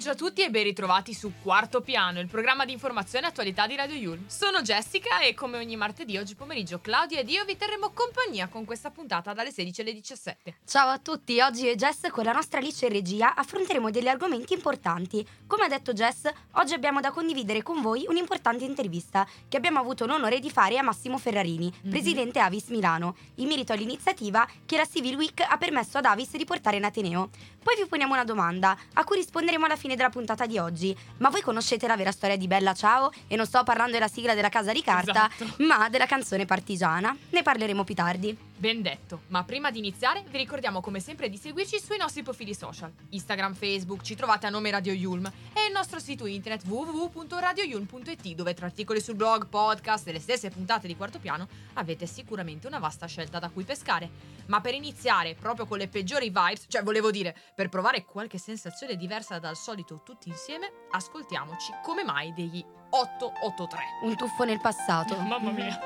Pomeriggio a tutti e ben ritrovati su Quarto Piano, il programma di informazione e attualità di Radio Yulm. Sono Jessica e come ogni martedì oggi pomeriggio Claudia ed io vi terremo compagnia con questa puntata dalle 16 alle 17. Ciao a tutti, oggi io e Jess con la nostra Alice in regia affronteremo degli argomenti importanti. Come ha detto Jess, oggi abbiamo da condividere con voi un'importante intervista che abbiamo avuto l'onore di fare a Massimo Ferrarini, Mhm. presidente Avis Milano, in merito all'iniziativa che la Civil Week ha permesso ad Avis di portare in Ateneo. Poi vi poniamo una domanda, a cui risponderemo alla fine della puntata di oggi. Ma voi conoscete la vera storia di Bella Ciao? E non sto parlando della sigla della Casa di Carta, Esatto. ma della canzone partigiana. Ne parleremo più tardi. Ben detto, ma prima di iniziare vi ricordiamo come sempre di seguirci sui nostri profili social. Instagram, Facebook, ci trovate a nome Radio Yulm e il nostro sito internet www.radioyulm.it dove tra articoli sul blog, podcast e le stesse puntate di Quarto Piano avete sicuramente una vasta scelta da cui pescare. Ma per iniziare proprio con le peggiori vibes, cioè volevo dire, per provare qualche sensazione diversa dal solito tutti insieme, ascoltiamoci come mai degli 883. Un tuffo nel passato. Mamma mia.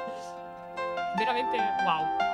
Veramente wow.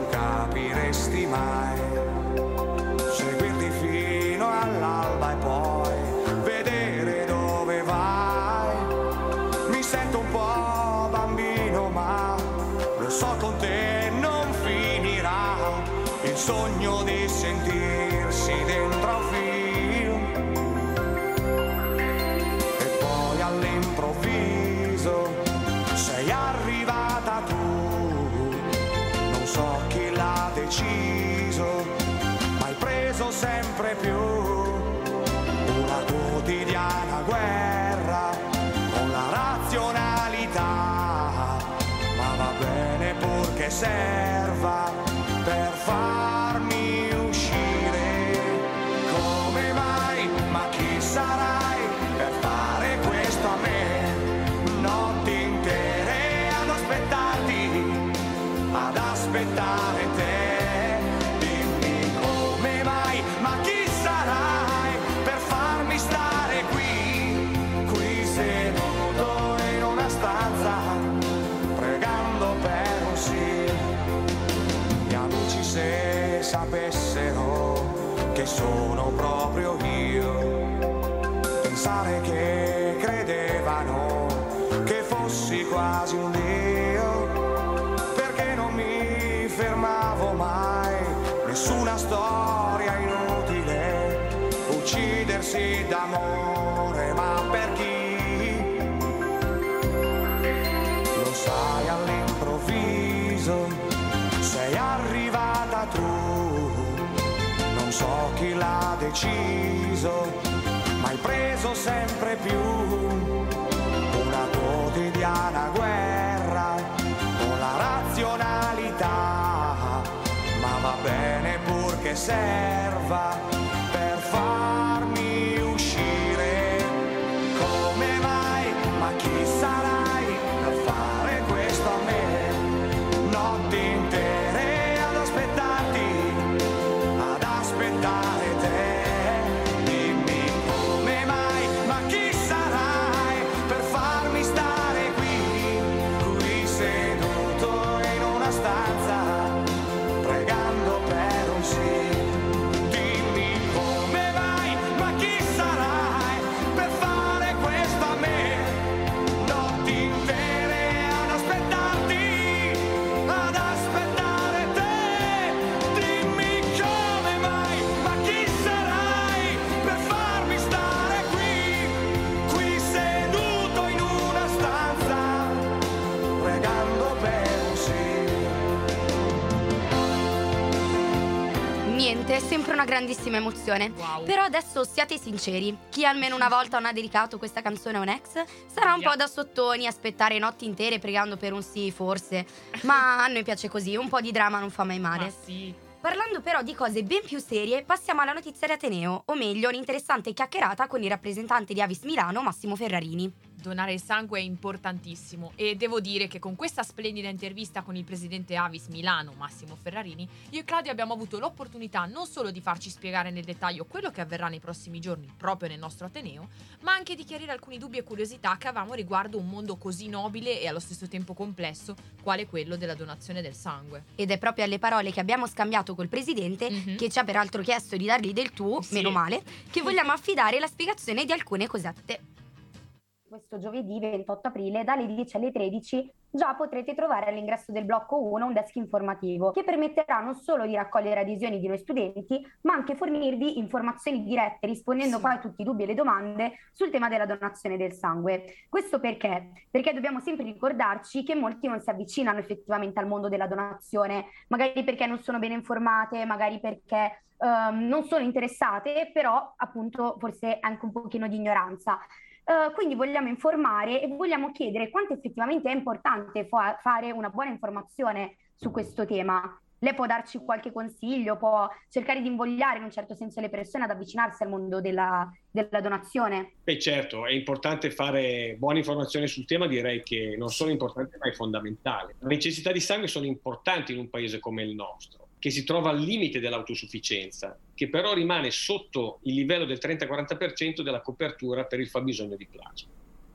non capiresti mai. Seguirti fino all'alba e poi vedere dove vai. Mi sento un po' bambino, ma lo so con te non finirà. Il sogno di sentirsi sempre più. Una quotidiana guerra con la razionalità, ma va bene purché serva per farmi che fossi quasi un dio, perché non mi fermavo mai, nessuna storia inutile, uccidersi d'amore, ma per chi? Lo sai all'improvviso, sei arrivata tu, non so chi l'ha deciso, ma hai preso sempre più quotidiana guerra con la razionalità, ma va bene purché serva grandissima emozione. Wow. Però adesso siate sinceri, chi almeno una volta non ha dedicato questa canzone a un ex sarà un Yeah. po' da sottoni, aspettare notti intere pregando per un sì, forse. Ma a noi piace così, un po' di dramma non fa mai male. Ma sì. Parlando però di cose ben più serie, passiamo alla notizia di Ateneo, o meglio un'interessante chiacchierata con il rappresentante di Avis Milano, Massimo Ferrarini. Donare il sangue è importantissimo e devo dire che con questa splendida intervista con il presidente Avis Milano, Massimo Ferrarini, io e Claudio abbiamo avuto l'opportunità non solo di farci spiegare nel dettaglio quello che avverrà nei prossimi giorni proprio nel nostro Ateneo, ma anche di chiarire alcuni dubbi e curiosità che avevamo riguardo un mondo così nobile e allo stesso tempo complesso quale quello della donazione del sangue. Ed è proprio alle parole che abbiamo scambiato col presidente, Mhm. che ci ha peraltro chiesto di dargli del tu, Sì. meno male, che vogliamo affidare la spiegazione di alcune cosette. Questo giovedì 28 aprile dalle 10 alle 13 già potrete trovare all'ingresso del blocco 1 un desk informativo che permetterà non solo di raccogliere adesioni di noi studenti, ma anche fornirvi informazioni dirette rispondendo Sì. poi a tutti i dubbi e le domande sul tema della donazione del sangue. Questo perché? Perché dobbiamo sempre ricordarci che molti non si avvicinano effettivamente al mondo della donazione, magari perché non sono ben informate, magari perché ehm, non sono interessate, però appunto forse anche un pochino di ignoranza. Eh, quindi vogliamo informare e vogliamo chiedere quanto effettivamente è importante fa- fare una buona informazione su questo tema. Lei può darci qualche consiglio, può cercare di invogliare in un certo senso le persone ad avvicinarsi al mondo della, della donazione. Beh certo, è importante fare buona informazione sul tema, direi che non solo importante ma è fondamentale. Le necessità di sangue sono importanti in un paese come il nostro, che si trova al limite dell'autosufficienza, che però rimane sotto il livello del 30-40% della copertura per il fabbisogno di plasma.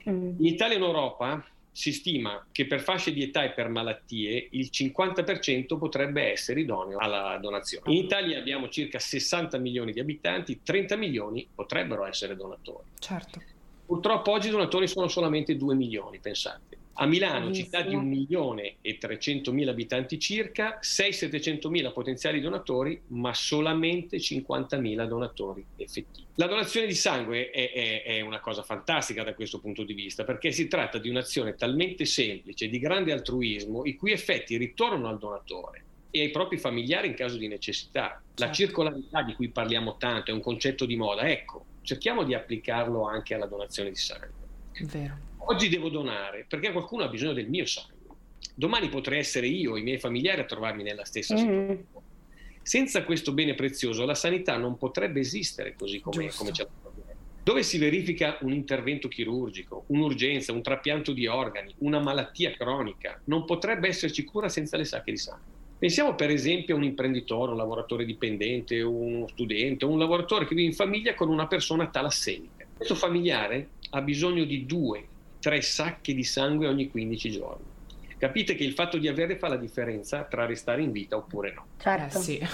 Mm. In Italia e in Europa si stima che per fasce di età e per malattie il 50% potrebbe essere idoneo alla donazione. In Italia abbiamo circa 60 milioni di abitanti, 30 milioni potrebbero essere donatori. Certo. Purtroppo oggi i donatori sono solamente 2 milioni, pensate. A Milano, Bellissimo. città di 1 milione e 300 mila abitanti circa, 600-700 mila potenziali donatori, ma solamente 50 mila donatori effettivi. La donazione di sangue è, è- è una cosa fantastica da questo punto di vista, perché si tratta di un'azione talmente semplice, di grande altruismo, i cui effetti ritornano al donatore e ai propri familiari in caso di necessità. La Certo. circolarità di cui parliamo tanto è un concetto di moda, ecco, cerchiamo di applicarlo anche alla donazione di sangue. Vero. Oggi devo donare perché qualcuno ha bisogno del mio sangue. Domani potrei essere io o i miei familiari a trovarmi nella stessa Mm. situazione. Senza questo bene prezioso la sanità non potrebbe esistere così come, come ce la troviamo. Dove si verifica un intervento chirurgico, un'urgenza, un trapianto di organi, una malattia cronica, non potrebbe esserci cura senza le sacche di sangue. Pensiamo per esempio a un imprenditore, un lavoratore dipendente, uno studente, un lavoratore che vive in famiglia con una persona talassemica. Questo familiare ha bisogno di due, tre sacche di sangue ogni 15 giorni. Capite che il fatto di avere fa la differenza tra restare in vita oppure no. Certo. Eh sì.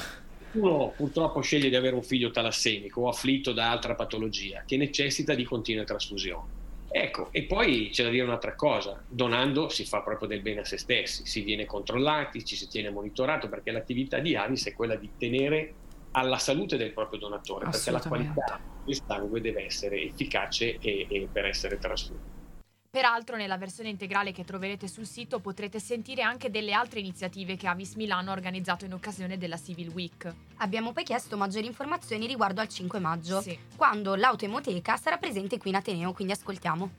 Uno purtroppo sceglie di avere un figlio talassemico o afflitto da altra patologia che necessita di continue trasfusioni. Ecco, e poi c'è da dire un'altra cosa, donando si fa proprio del bene a se stessi, si viene controllati, ci si tiene monitorato perché l'attività di Avis è quella di tenere alla salute del proprio donatore, perché la qualità del sangue deve essere efficace e, e per essere trasfuso. Peraltro nella versione integrale che troverete sul sito potrete sentire anche delle altre iniziative che Avis Milano ha organizzato in occasione della Civil Week. Abbiamo poi chiesto maggiori informazioni riguardo al 5 maggio, Sì. quando l'autoemoteca sarà presente qui in Ateneo, quindi ascoltiamo.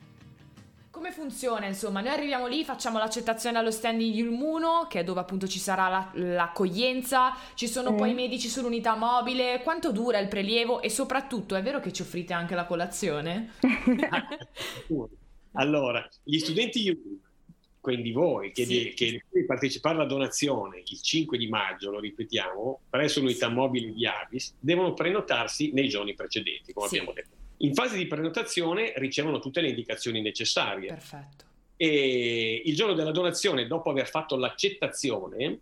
Come funziona? Insomma, noi arriviamo lì, facciamo l'accettazione allo stand di Yulmuno, che è dove appunto ci sarà la- l'accoglienza, ci sono Mm. poi i medici sull'unità mobile, quanto dura il prelievo e soprattutto è vero che ci offrite anche la colazione? Allora, gli studenti IUM, quindi voi che, Sì. che partecipare alla donazione il 5 di maggio, lo ripetiamo, presso l'unità mobile di Avis, devono prenotarsi nei giorni precedenti, come Sì. abbiamo detto. In fase di prenotazione ricevono tutte le indicazioni necessarie Perfetto. e il giorno della donazione, dopo aver fatto l'accettazione,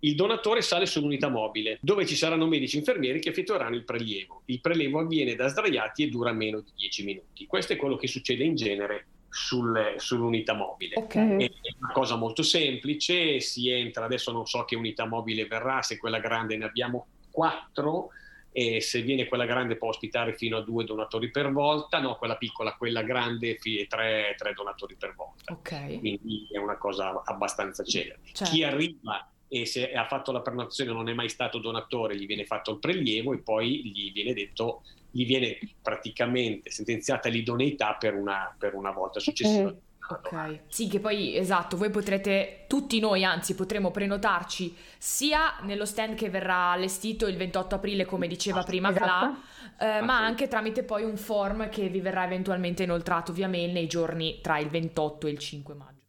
il donatore sale sull'unità mobile, dove ci saranno medici e infermieri che effettueranno il prelievo. Il prelievo avviene da sdraiati e dura meno di 10 minuti. Questo è quello che succede in genere sul- sull'unità mobile. Ok. Mm. È una cosa molto semplice, si entra, adesso non so che unità mobile verrà, se quella grande ne abbiamo quattro, e se viene quella grande può ospitare fino a due donatori per volta, no, quella piccola, quella grande, tre, tre donatori per volta Ok. quindi è una cosa abbastanza celere. Certo. Chi arriva e se ha fatto la prenotazione non è mai stato donatore, gli viene fatto il prelievo e poi gli viene detto, gli viene praticamente sentenziata l'idoneità per una, per una volta successiva. Mm. Ok, sì che poi esatto, voi potrete, tutti noi anzi potremo prenotarci sia nello stand che verrà allestito il 28 aprile come diceva prima Esatto. Cla, eh, ma anche tramite poi un form che vi verrà eventualmente inoltrato via mail nei giorni tra il 28 e il 5 maggio.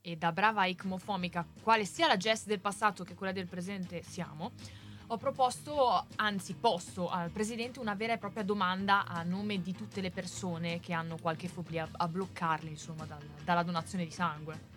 E da brava icmofomica, quale sia la Jess del passato che quella del presente siamo, ho proposto, anzi posto al presidente una vera e propria domanda a nome di tutte le persone che hanno qualche fobia a bloccarli, insomma, dal- dalla donazione di sangue.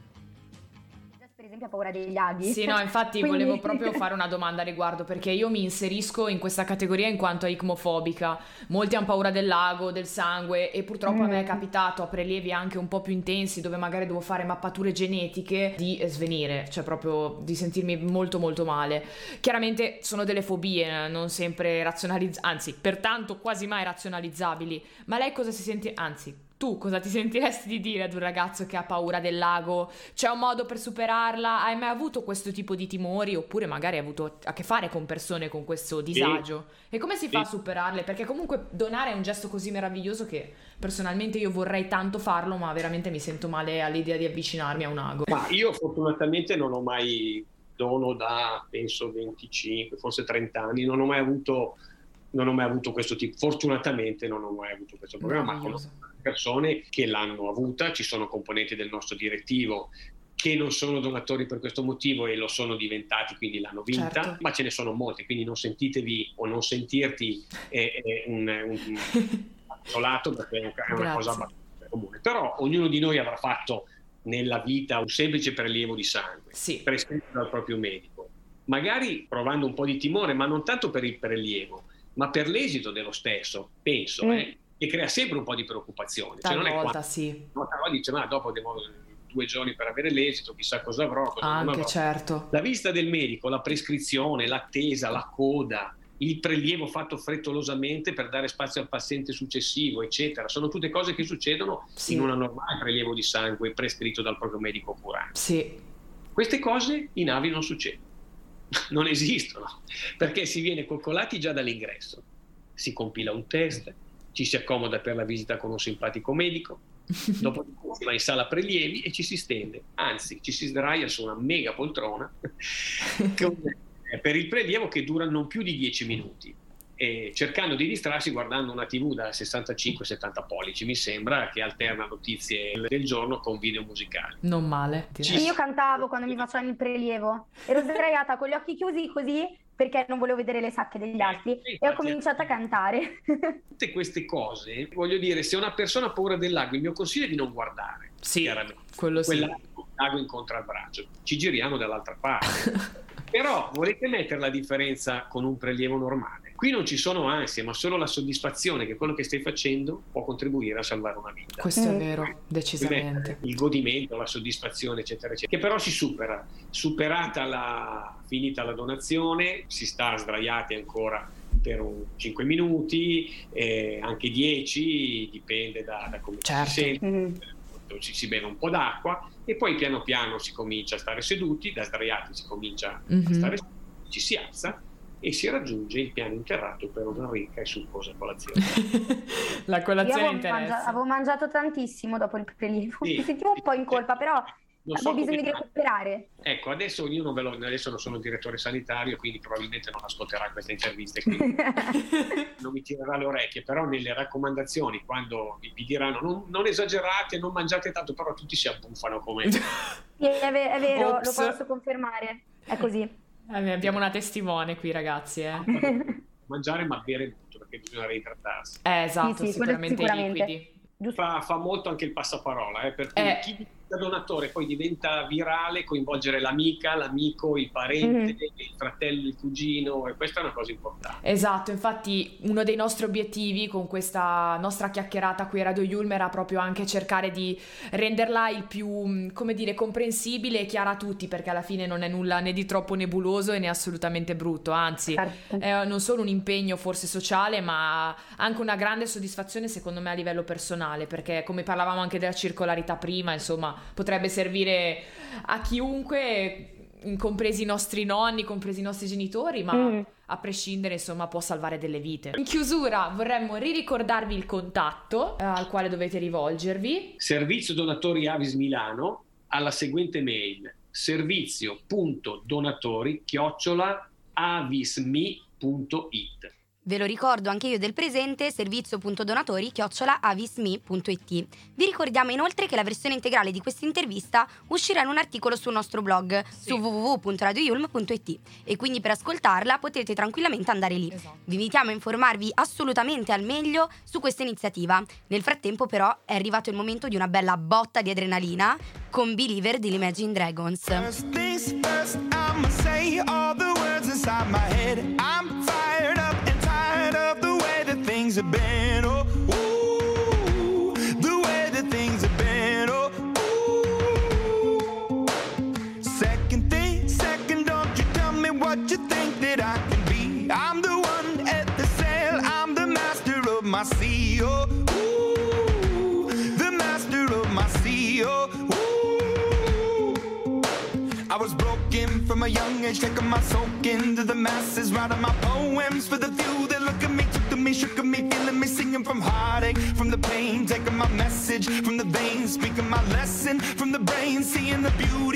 Esempio ha paura degli aghi. Sì, no, infatti Quindi- volevo proprio fare una domanda a riguardo perché io mi inserisco in questa categoria in quanto icmofobica. Molti hanno paura del lago, del sangue e purtroppo a me è Mm. capitato a prelievi anche un po' più intensi dove magari devo fare mappature genetiche di svenire, cioè proprio di sentirmi molto molto male. Chiaramente sono delle fobie, non sempre razionalizzabili, anzi, pertanto quasi mai razionalizzabili. Ma lei cosa si sente, anzi, tu cosa ti sentiresti di dire ad un ragazzo che ha paura del lago? C'è un modo per superarla? Hai mai avuto questo tipo di timori? Oppure magari hai avuto a che fare con persone con questo disagio? E come si fa a Sì. superarle? Perché comunque donare è un gesto così meraviglioso che personalmente io vorrei tanto farlo, ma veramente mi sento male all'idea di avvicinarmi a un ago. Ma io fortunatamente non ho mai dono da penso 25, forse 30 anni, non ho mai avuto, non ho mai avuto questo tipo, fortunatamente non ho mai avuto questo problema, ma conosco persone che l'hanno avuta, ci sono componenti del nostro direttivo che non sono donatori per questo motivo e lo sono diventati, quindi l'hanno vinta, Certo. ma ce ne sono molti, quindi non sentitevi o non sentirti eh, eh, un, un isolato perché è una Grazie. cosa abbastanza comune. Però ognuno di noi avrà fatto nella vita un semplice prelievo di sangue Sì, prescritto dal proprio medico, magari provando un po' di timore, ma non tanto per il prelievo, ma per l'esito dello stesso, penso, Mm. eh, che crea sempre un po' di preoccupazione. Cioè, non è talvolta quando sì, però dice, ma dopo devo due giorni per avere l'esito, chissà cosa avrò. Cosa anche avrò. certo. La visita del medico, la prescrizione, l'attesa, la coda, il prelievo fatto frettolosamente per dare spazio al paziente successivo, eccetera, sono tutte cose che succedono Sì. in un normale prelievo di sangue prescritto dal proprio medico curante. Sì, Queste cose in avi non succedono, non esistono, perché si viene coccolati già dall'ingresso, si compila un test, ci si accomoda per la visita con un simpatico medico, dopo si va in sala prelievi e ci si stende, anzi ci si sdraia su una mega poltrona con- eh, per il prelievo che dura non più di 10 minuti. E cercando di distrarsi guardando una TV da 65-70 pollici, mi sembra, che alterna notizie del giorno con video musicali. non male. direi. Io cantavo quando mi facevano il prelievo. Ero sdraiata con gli occhi chiusi così perché non volevo vedere le sacche degli altri Sì, e ho cominciato a cantare. tutte queste cose, voglio dire, se una persona ha paura del lago, il mio consiglio è di non guardare. Sì, quello sì. Quel lago, lago incontra il braccio, ci giriamo dall'altra parte. Però volete mettere la differenza con un prelievo normale? Qui non ci sono ansie, ma solo la soddisfazione che quello che stai facendo può contribuire a salvare una vita. Questo è Mm. vero, decisamente. Il godimento, la soddisfazione, eccetera, eccetera, che però si supera. Superata la, finita la donazione, si sta sdraiati ancora per un 5 minuti, eh, anche 10, dipende da, da come Certo. ci si sente Mhm. ci si beve un po' d'acqua e poi piano piano si comincia a stare seduti, da sdraiati si comincia Mhm. a stare seduti, ci si alza e si raggiunge il piano interrato per una ricca e succosa colazione. La Io colazione avevo, mangia- avevo mangiato tantissimo dopo il prelievo. Sì. Mi sentivo un po' in colpa, però Non so bisogno di recuperare. Ecco, adesso ognuno ve lo, adesso non sono il direttore sanitario, quindi probabilmente non ascolterà queste interviste, quindi non mi tirerà le orecchie, però nelle raccomandazioni, quando vi, vi diranno non, non esagerate, non mangiate tanto, però tutti si abbuffano come... Sì, è, ve- è vero, lo Ops. posso confermare. È così. Eh, abbiamo una testimone qui, ragazzi. Eh, mangiare ma bere molto, perché bisogna reidratarsi. Eh, esatto, Sì, sì, quello sicuramente, i sicuramente. liquidi. Fa, fa molto anche il passaparola, eh, per cui Eh. chi diventa donatore poi diventa virale, coinvolgere l'amica, l'amico, il parente, Mhm. il fratello, il cugino, e questa è una cosa importante. Esatto, infatti uno dei nostri obiettivi con questa nostra chiacchierata qui a Radio Yulm era proprio anche cercare di renderla il più, mh, come dire, comprensibile e chiara a tutti, perché alla fine non è nulla né di troppo nebuloso e né assolutamente brutto, anzi Certo. è non solo un impegno forse sociale, ma anche una grande soddisfazione secondo me a livello personale, perché come parlavamo anche della circolarità prima, insomma, potrebbe servire a chiunque compresi i nostri nonni, compresi i nostri genitori, ma Mm. a prescindere, insomma, può salvare delle vite. In chiusura vorremmo riricordarvi il contatto eh, al quale dovete rivolgervi. Servizio Donatori Avis Milano alla seguente mail servizio.donatori chiocciola avismi.it Ve lo ricordo anche io del presente, servizio.donatori chiocciola avismi.it. Vi ricordiamo inoltre che la versione integrale di questa intervista uscirà in un articolo sul nostro blog Sì. su www.radioyulm.it e quindi per ascoltarla potete tranquillamente andare lì. Esatto. Vi invitiamo a informarvi assolutamente al meglio su questa iniziativa. Nel frattempo però è arrivato il momento di una bella botta di adrenalina con Believer degli Imagine Dragons. First been. Oh, ooh, the way that things have been. Oh, ooh. Second thing, second, don't you tell me what you think that I can be. I'm the one at the sail, I'm the master of my sea. Oh, ooh, the master of my sea. Oh, ooh. I was broken from a young age, taking my soak into the masses, writing my poems for the few that taking my message from the veins, speaking my lesson from the brain, seeing the beauty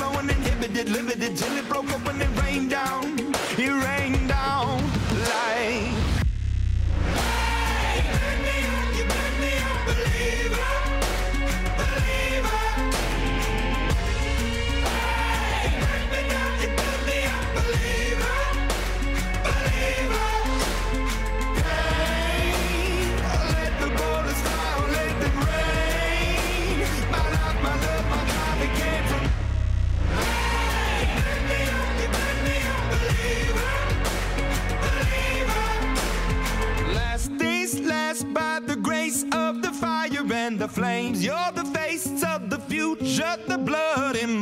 flowing, inhibited, limited till it broke open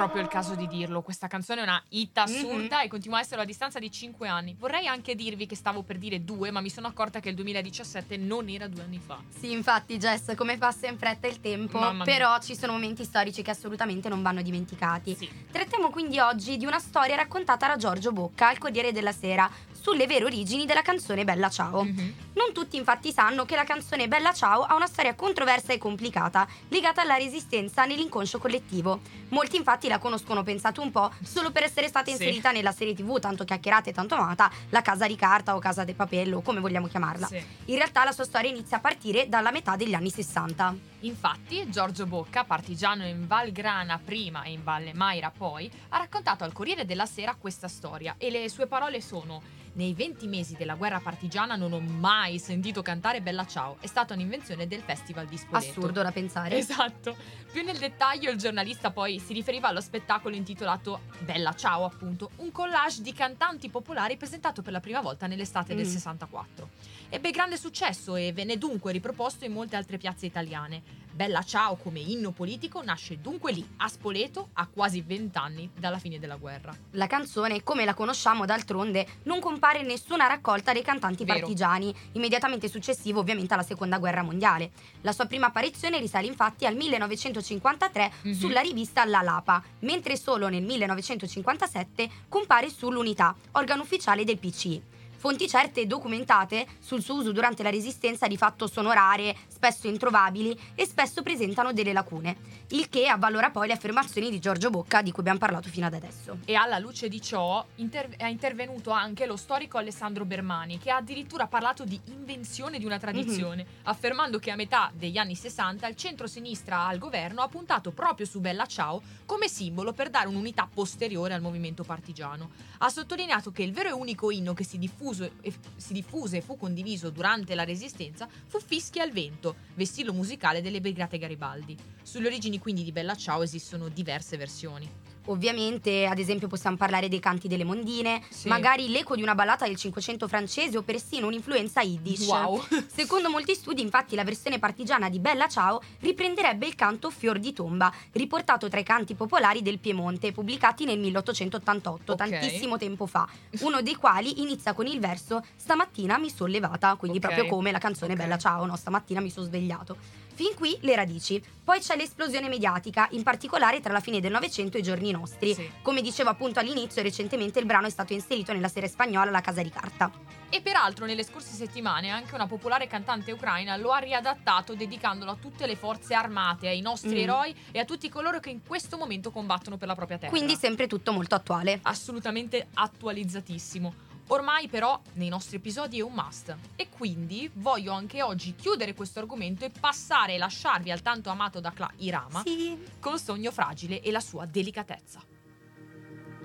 Proprio il caso di dirlo, questa canzone è una hit assurda e continua a esserlo a distanza di 5 anni. Vorrei anche dirvi che stavo per dire due, ma mi sono accorta che il 2017 non era due anni fa. Sì, infatti, Jess, come passa in fretta il tempo, Mamma mia. però ci sono momenti storici che assolutamente non vanno dimenticati. Sì. Trattiamo quindi oggi di una storia raccontata da Giorgio Bocca al Corriere della Sera sulle vere origini della canzone Bella Ciao. Mhm. Non tutti infatti sanno che la canzone Bella Ciao ha una storia controversa e complicata, legata alla resistenza nell'inconscio collettivo. Molti infatti la conoscono, pensate un po', solo per essere stata Sì. inserita nella serie tv tanto chiacchierata e tanto amata, La Casa di Carta o Casa de Papello, come vogliamo chiamarla. Sì. In realtà la sua storia inizia a partire dalla metà degli anni 60. Infatti, Giorgio Bocca, partigiano in Val Grana prima e in Valle Maira poi, ha raccontato al Corriere della Sera questa storia e le sue parole sono Nei 20 mesi della guerra partigiana non ho mai sentito cantare Bella Ciao. È stata un'invenzione del Festival di Spoleto. Assurdo da pensare. Esatto. Più nel dettaglio il giornalista poi si riferiva allo spettacolo intitolato Bella Ciao, appunto, un collage di cantanti popolari presentato per la prima volta nell'estate del Mm. 64. Ebbe grande successo e venne dunque riproposto in molte altre piazze italiane. Bella Ciao come inno politico nasce dunque lì, a Spoleto, a quasi vent'anni dalla fine della guerra. La canzone, come la conosciamo d'altronde, non compare in nessuna raccolta dei cantanti Vero. partigiani, immediatamente successivo ovviamente alla seconda guerra mondiale. La sua prima apparizione risale infatti al 1953 Mhm. sulla rivista La Lapa, mentre solo nel 1957 compare sull'Unità, organo ufficiale del PCI. Fonti certe e documentate sul suo uso durante la Resistenza di fatto sono rare, spesso introvabili e spesso presentano delle lacune, il che avvalora poi le affermazioni di Giorgio Bocca di cui abbiamo parlato fino ad adesso. E alla luce di ciò inter- è intervenuto anche lo storico Alessandro Bermani, che ha addirittura parlato di invenzione di una tradizione, affermando che a metà degli anni 60 il centro-sinistra al governo ha puntato proprio su Bella Ciao come simbolo per dare un'unità posteriore al movimento partigiano. Ha sottolineato che il vero e unico inno che si, diffuso e, si diffuse e fu condiviso durante la Resistenza fu Fischia al vento, vessillo musicale delle Brigate Garibaldi. Sulle origini quindi di Bella Ciao esistono diverse versioni. Ovviamente, ad esempio, possiamo parlare dei canti delle mondine, Sì. magari l'eco di una ballata del Cinquecento francese o persino un'influenza yiddish. Wow! Secondo molti studi, infatti, la versione partigiana di Bella Ciao riprenderebbe il canto Fior di tomba, riportato tra i canti popolari del Piemonte, pubblicati nel 1888, Ok. tantissimo tempo fa, uno dei quali inizia con il verso Stamattina mi sono levata, quindi Ok. proprio come la canzone Ok. Bella Ciao, no? Stamattina mi sono svegliato. Fin qui le radici. Poi c'è l'esplosione mediatica, in particolare tra la fine del Novecento e i giorni nostri. Sì. Come dicevo appunto all'inizio, recentemente il brano è stato inserito nella serie spagnola La Casa di Carta. E peraltro nelle scorse settimane anche una popolare cantante ucraina lo ha riadattato dedicandolo a tutte le forze armate, ai nostri Mm. eroi e a tutti coloro che in questo momento combattono per la propria terra. Quindi sempre tutto molto attuale. assolutamente attualizzatissimo. Ormai però nei nostri episodi è un must e quindi voglio anche oggi chiudere questo argomento e passare e lasciarvi al tanto amato da Cla Irama Sì. con Sogno Fragile e la sua delicatezza.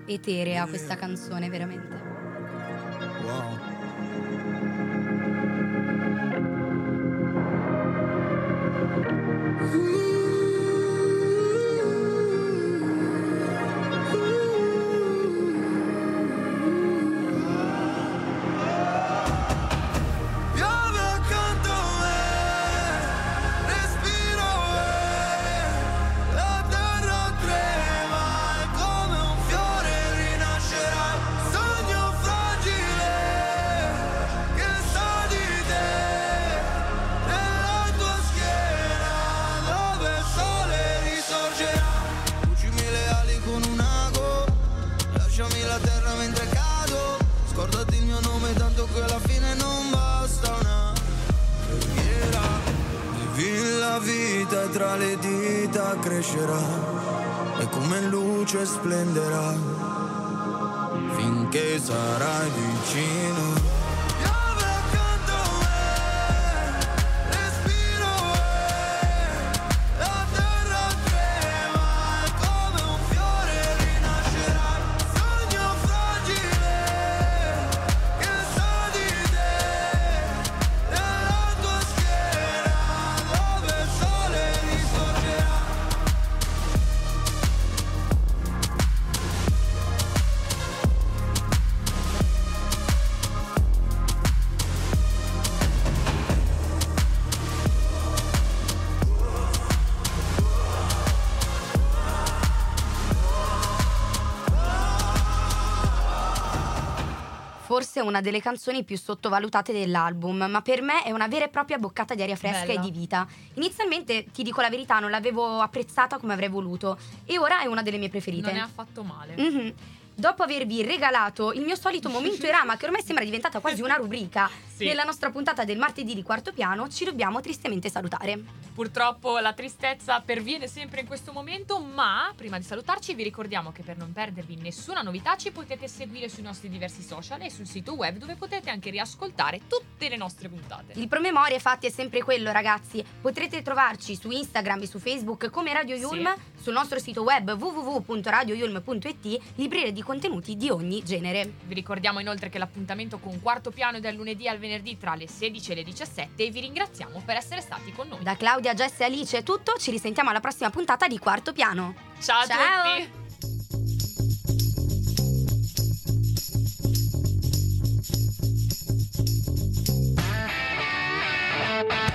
Eterea questa canzone, veramente. Wow. Tra le dita crescerà e come luce splenderà finché sarai vicino. Una delle canzoni più sottovalutate dell'album, ma per me è una vera e propria boccata di aria fresca Bella. e di vita. Inizialmente, ti dico la verità, non l'avevo apprezzata come avrei voluto e ora è una delle mie preferite. Non è affatto male. Mhm. Dopo avervi regalato il mio solito momento Irama, che ormai sembra diventata quasi una rubrica, Sì. nella nostra puntata del martedì di quarto piano, ci dobbiamo tristemente salutare. Purtroppo la tristezza perviene sempre in questo momento, ma prima di salutarci vi ricordiamo che per non perdervi nessuna novità ci potete seguire sui nostri diversi social e sul sito web dove potete anche riascoltare tutte le nostre puntate. Il promemoria, infatti, è sempre quello, ragazzi. Potrete trovarci su Instagram e su Facebook come Radio Sì. Yulm, Sul nostro sito web www.radioyulm.it librerie di contenuti di ogni genere. Vi ricordiamo inoltre che l'appuntamento con Quarto Piano è dal lunedì al venerdì venerdì tra le 16 e le 17 e vi ringraziamo per essere stati con noi. Da Claudia, Jess e Alice è tutto, ci risentiamo alla prossima puntata di Quarto Piano. Ciao a tutti! Bye.